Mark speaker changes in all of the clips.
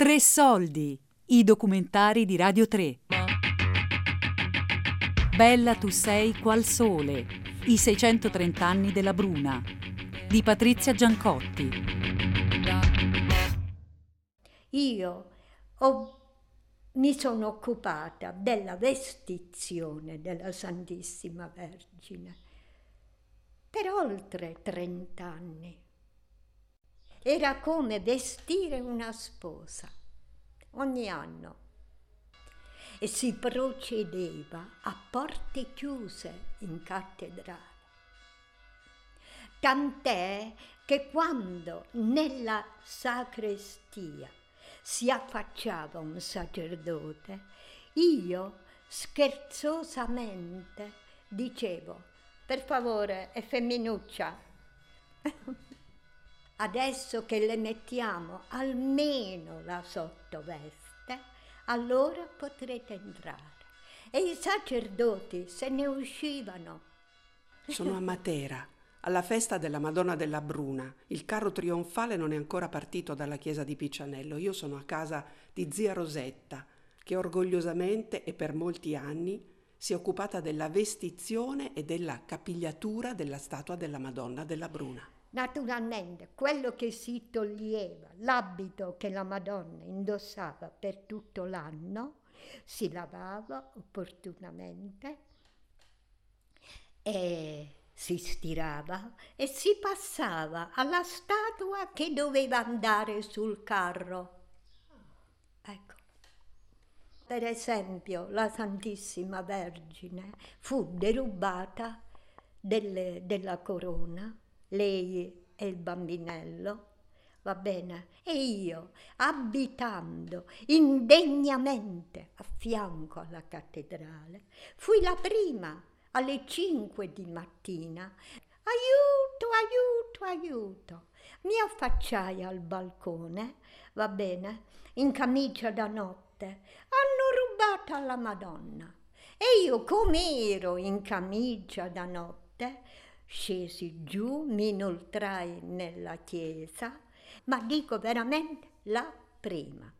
Speaker 1: Tre soldi, i documentari di Radio 3. Bella tu sei qual sole, i 630 anni della Bruna, di Patrizia Giancotti.
Speaker 2: Io ho mi sono occupata della vestizione della Santissima Vergine per oltre 30 anni. Era come vestire una sposa ogni anno e si procedeva a porte chiuse in cattedrale. Tant'è che quando nella sacrestia si affacciava un sacerdote, io scherzosamente dicevo, per favore, è femminuccia. Adesso che le mettiamo almeno la sottoveste, allora potrete entrare. E i sacerdoti se ne uscivano.
Speaker 3: Sono a Matera alla festa della Madonna della Bruna. Il carro trionfale non è ancora partito dalla chiesa di Piccianello. Io sono a casa di zia Rosetta, che orgogliosamente e per molti anni si è occupata della vestizione e della capigliatura della statua della Madonna della Bruna.
Speaker 2: Naturalmente, quello che si toglieva, l'abito che la Madonna indossava per tutto l'anno, si lavava opportunamente e si stirava e si passava alla statua che doveva andare sul carro. Ecco. Per esempio, la Santissima Vergine fu derubata delle, della corona, lei e il bambinello, va bene? E io, abitando indegnamente a fianco alla cattedrale, fui la prima alle 5 di mattina. Aiuto, aiuto, aiuto. Mi affacciai al balcone, va bene, in camicia da notte. Hanno rubato alla Madonna. E io, come ero in camicia da notte, scesi giù, mi inoltrai nella chiesa, ma dico veramente la prima.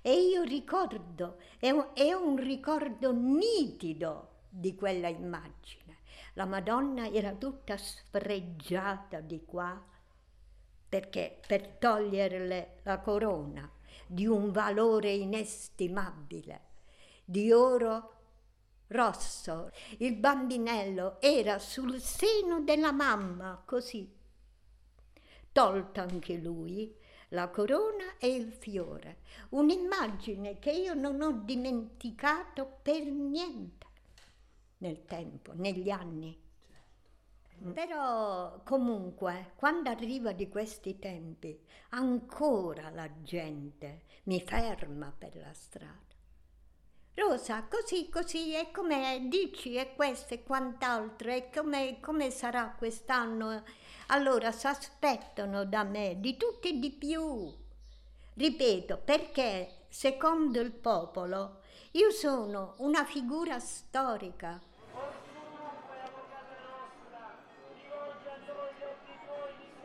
Speaker 2: E io ricordo, è un, è un ricordo nitido di quella immagine. La Madonna era tutta sfregiata di qua perché per toglierle la corona di un valore inestimabile, di oro rosso, il bambinello era sul seno della mamma, così. Tolto anche lui, la corona e il fiore, un'immagine che io non ho dimenticato per niente nel tempo, negli anni. Certo. Però comunque, quando arriva di questi tempi, ancora la gente mi ferma per la strada. Rosa, così, così, e come dici, e questo e quant'altro, e come, come sarà quest'anno? Allora si aspettano da me di tutto e di più. Ripeto, perché secondo il popolo io sono una figura storica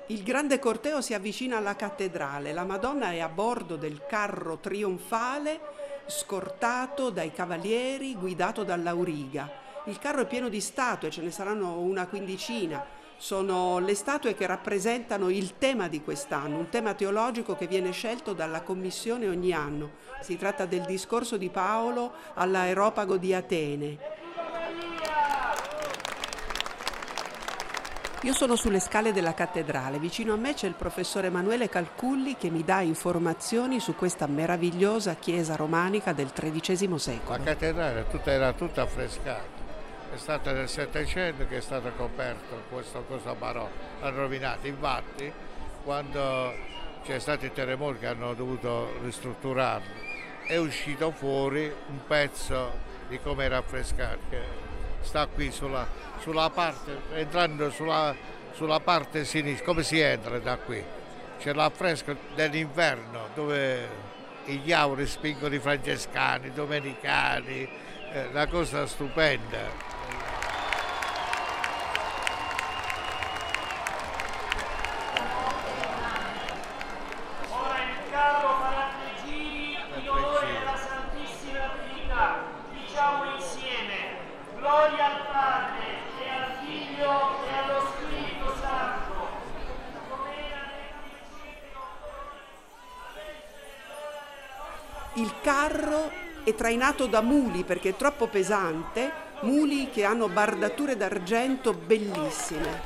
Speaker 3: Il grande corteo si avvicina alla cattedrale, la Madonna è a bordo del carro trionfale scortato dai cavalieri, guidato dall'Auriga. Il carro è pieno di statue, ce ne saranno una quindicina. Sono le statue che rappresentano il tema di quest'anno, un tema teologico che viene scelto dalla Commissione ogni anno. Si tratta del discorso di Paolo all'aeropago di Atene. Io sono sulle scale della cattedrale, vicino a me c'è il professore Emanuele Calculli che mi dà informazioni su questa meravigliosa chiesa romanica del XIII secolo.
Speaker 4: La cattedrale tutta, era tutta affrescata, è stata nel Settecento che è stata coperta questa cosa barocca, l'hanno rovinata, infatti quando c'è stato il terremoto che hanno dovuto ristrutturarlo è uscito fuori un pezzo di come era affrescato sta qui sulla, sulla parte, entrando sulla, sulla parte sinistra, come si entra da qui? C'è l'affresco dell'inverno dove i diavoli spingono i francescani, i domenicani, eh, una cosa stupenda.
Speaker 3: Il carro è trainato da muli perché è troppo pesante, muli che hanno bardature d'argento bellissime.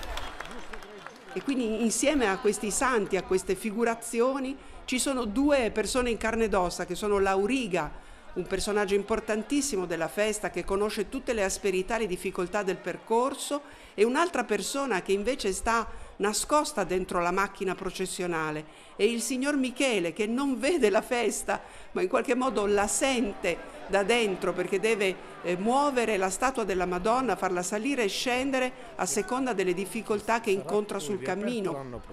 Speaker 3: E quindi insieme a questi santi, a queste figurazioni, ci sono due persone in carne ed ossa che sono Lauriga, un personaggio importantissimo della festa che conosce tutte le asperità e le difficoltà del percorso e un'altra persona che invece sta nascosta dentro la macchina processionale. È il signor Michele che non vede la festa ma in qualche modo la sente da dentro perché deve eh, muovere la statua della Madonna, farla salire e scendere a seconda delle difficoltà che incontra sul cammino.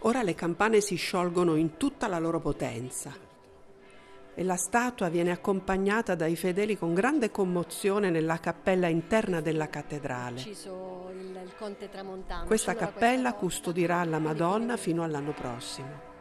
Speaker 3: Ora le campane si sciolgono in tutta la loro potenza e la statua viene accompagnata dai fedeli con grande commozione nella cappella interna della cattedrale. Questa cappella custodirà la Madonna fino all'anno prossimo.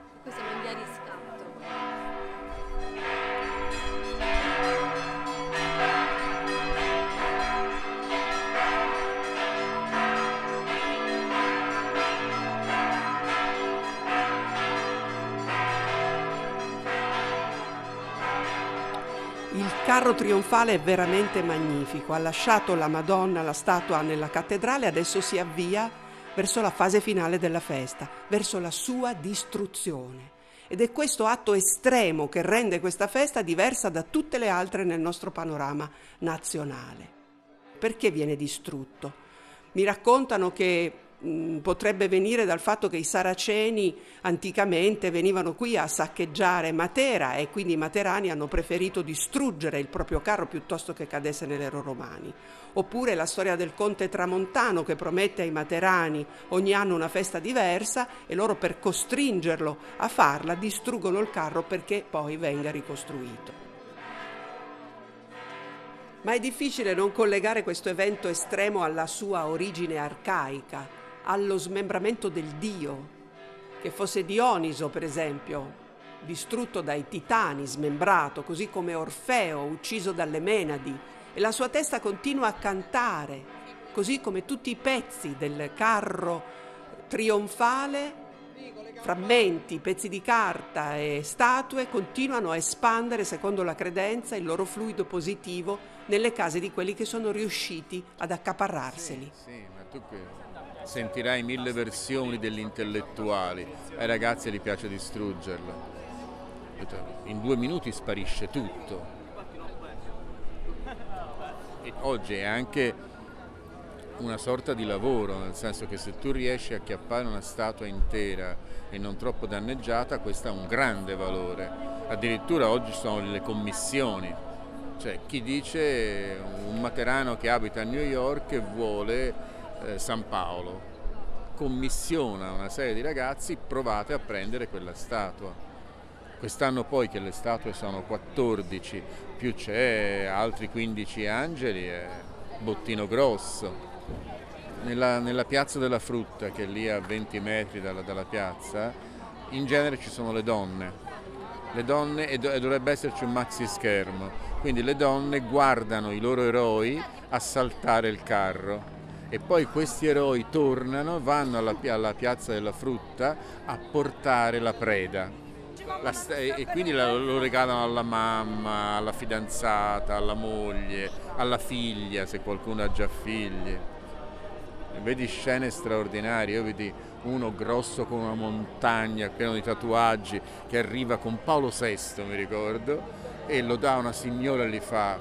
Speaker 3: Carro trionfale è veramente magnifico, ha lasciato la Madonna, la statua nella cattedrale, adesso si avvia verso la fase finale della festa, verso la sua distruzione. Ed è questo atto estremo che rende questa festa diversa da tutte le altre nel nostro panorama nazionale. Perché viene distrutto? Mi raccontano che Mm, potrebbe venire dal fatto che i saraceni anticamente venivano qui a saccheggiare Matera e quindi i materani hanno preferito distruggere il proprio carro piuttosto che cadesse nelle loro mani. Oppure la storia del conte tramontano che promette ai materani ogni anno una festa diversa e loro per costringerlo a farla distruggono il carro perché poi venga ricostruito. Ma è difficile non collegare questo evento estremo alla sua origine arcaica allo smembramento del Dio, che fosse Dioniso per esempio, distrutto dai titani, smembrato, così come Orfeo, ucciso dalle Menadi, e la sua testa continua a cantare, così come tutti i pezzi del carro trionfale, frammenti, pezzi di carta e statue continuano a espandere, secondo la credenza, il loro fluido positivo nelle case di quelli che sono riusciti ad accaparrarseli.
Speaker 5: Sì, sì sentirai mille versioni degli intellettuali, ai ragazzi gli piace distruggerlo. In due minuti sparisce tutto. E oggi è anche una sorta di lavoro, nel senso che se tu riesci a chiappare una statua intera e non troppo danneggiata, questo ha un grande valore. Addirittura oggi sono le commissioni, cioè chi dice un materano che abita a New York e vuole eh, San Paolo commissiona una serie di ragazzi provate a prendere quella statua. Quest'anno poi che le statue sono 14, più c'è altri 15 angeli, è bottino grosso. Nella, nella, piazza della frutta, che è lì a 20 metri dalla, dalla piazza, in genere ci sono le donne. Le donne e, e dovrebbe esserci un maxi schermo. Quindi le donne guardano i loro eroi assaltare il carro e poi questi eroi tornano, vanno alla, alla piazza della frutta a portare la preda. La, e quindi lo regalano alla mamma, alla fidanzata, alla moglie, alla figlia, se qualcuno ha già figli. Vedi scene straordinarie, vedi uno grosso come una montagna, pieno di tatuaggi, che arriva con Paolo VI, mi ricordo, e lo dà a una signora e gli fa,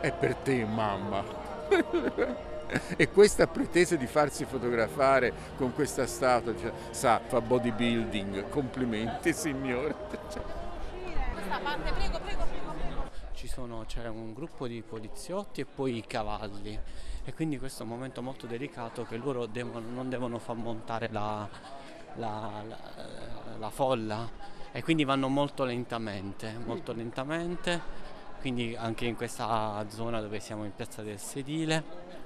Speaker 5: è per te mamma. e questa pretesa di farsi fotografare con questa statua, cioè, sa, fa bodybuilding, complimenti signore.
Speaker 6: Questa parte, prego, prego, prego. Sono, c'è un gruppo di poliziotti e poi i cavalli. E quindi questo è un momento molto delicato che loro devono, non devono far montare la, la, la, la folla. E quindi vanno molto lentamente, molto lentamente, quindi anche in questa zona dove siamo in piazza del sedile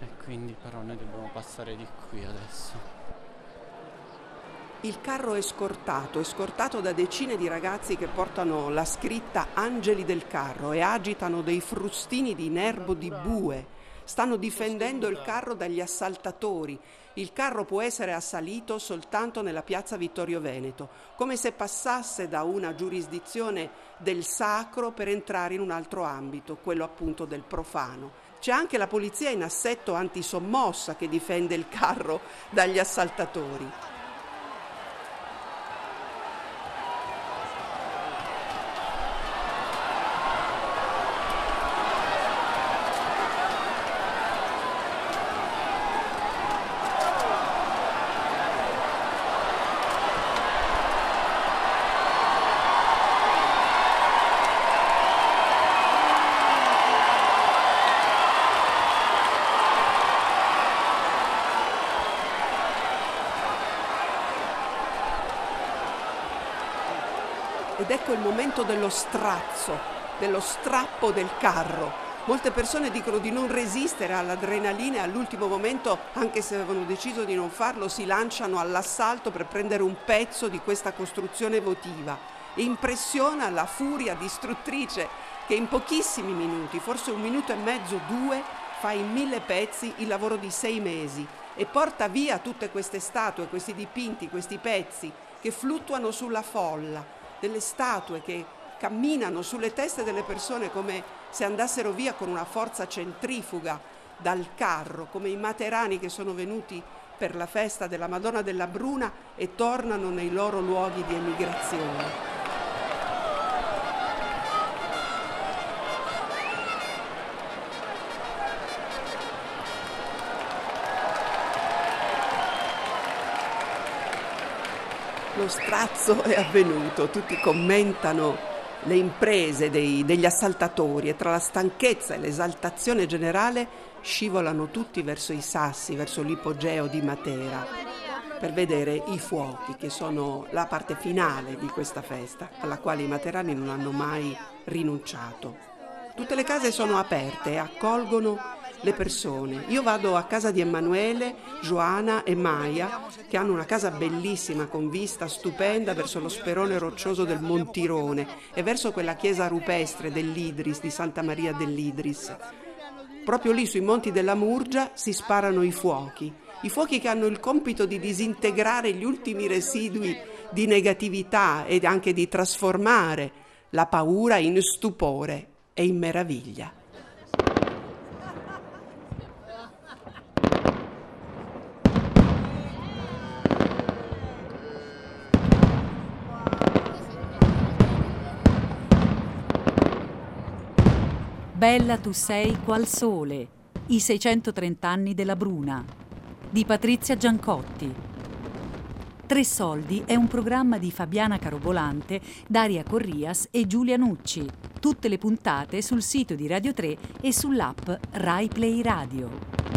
Speaker 6: e quindi però noi dobbiamo passare di qui adesso.
Speaker 3: Il carro è scortato, è scortato da decine di ragazzi che portano la scritta Angeli del carro e agitano dei frustini di nervo di bue, stanno difendendo il carro dagli assaltatori. Il carro può essere assalito soltanto nella piazza Vittorio Veneto, come se passasse da una giurisdizione del sacro per entrare in un altro ambito, quello appunto del profano. C'è anche la polizia in assetto antisommossa che difende il carro dagli assaltatori. Ed ecco il momento dello strazzo, dello strappo del carro. Molte persone dicono di non resistere all'adrenalina e all'ultimo momento, anche se avevano deciso di non farlo, si lanciano all'assalto per prendere un pezzo di questa costruzione votiva. Impressiona la furia distruttrice che in pochissimi minuti, forse un minuto e mezzo, due, fa in mille pezzi il lavoro di sei mesi e porta via tutte queste statue, questi dipinti, questi pezzi che fluttuano sulla folla delle statue che camminano sulle teste delle persone come se andassero via con una forza centrifuga dal carro, come i materani che sono venuti per la festa della Madonna della Bruna e tornano nei loro luoghi di emigrazione. Lo strazzo è avvenuto, tutti commentano le imprese dei, degli assaltatori e tra la stanchezza e l'esaltazione generale scivolano tutti verso i sassi, verso l'ipogeo di Matera, per vedere i fuochi che sono la parte finale di questa festa, alla quale i materani non hanno mai rinunciato. Tutte le case sono aperte e accolgono le persone. Io vado a casa di Emanuele, Joana e Maya, che hanno una casa bellissima con vista stupenda verso lo sperone roccioso del Montirone e verso quella chiesa rupestre dell'Idris, di Santa Maria dell'Idris. Proprio lì sui monti della Murgia si sparano i fuochi, i fuochi che hanno il compito di disintegrare gli ultimi residui di negatività e anche di trasformare la paura in stupore e in meraviglia.
Speaker 1: Bella tu sei qual sole, i 630 anni della Bruna, di Patrizia Giancotti. Tre Soldi è un programma di Fabiana Carobolante, Daria Corrias e Giulia Nucci. Tutte le puntate sul sito di Radio 3 e sull'app Rai Play Radio.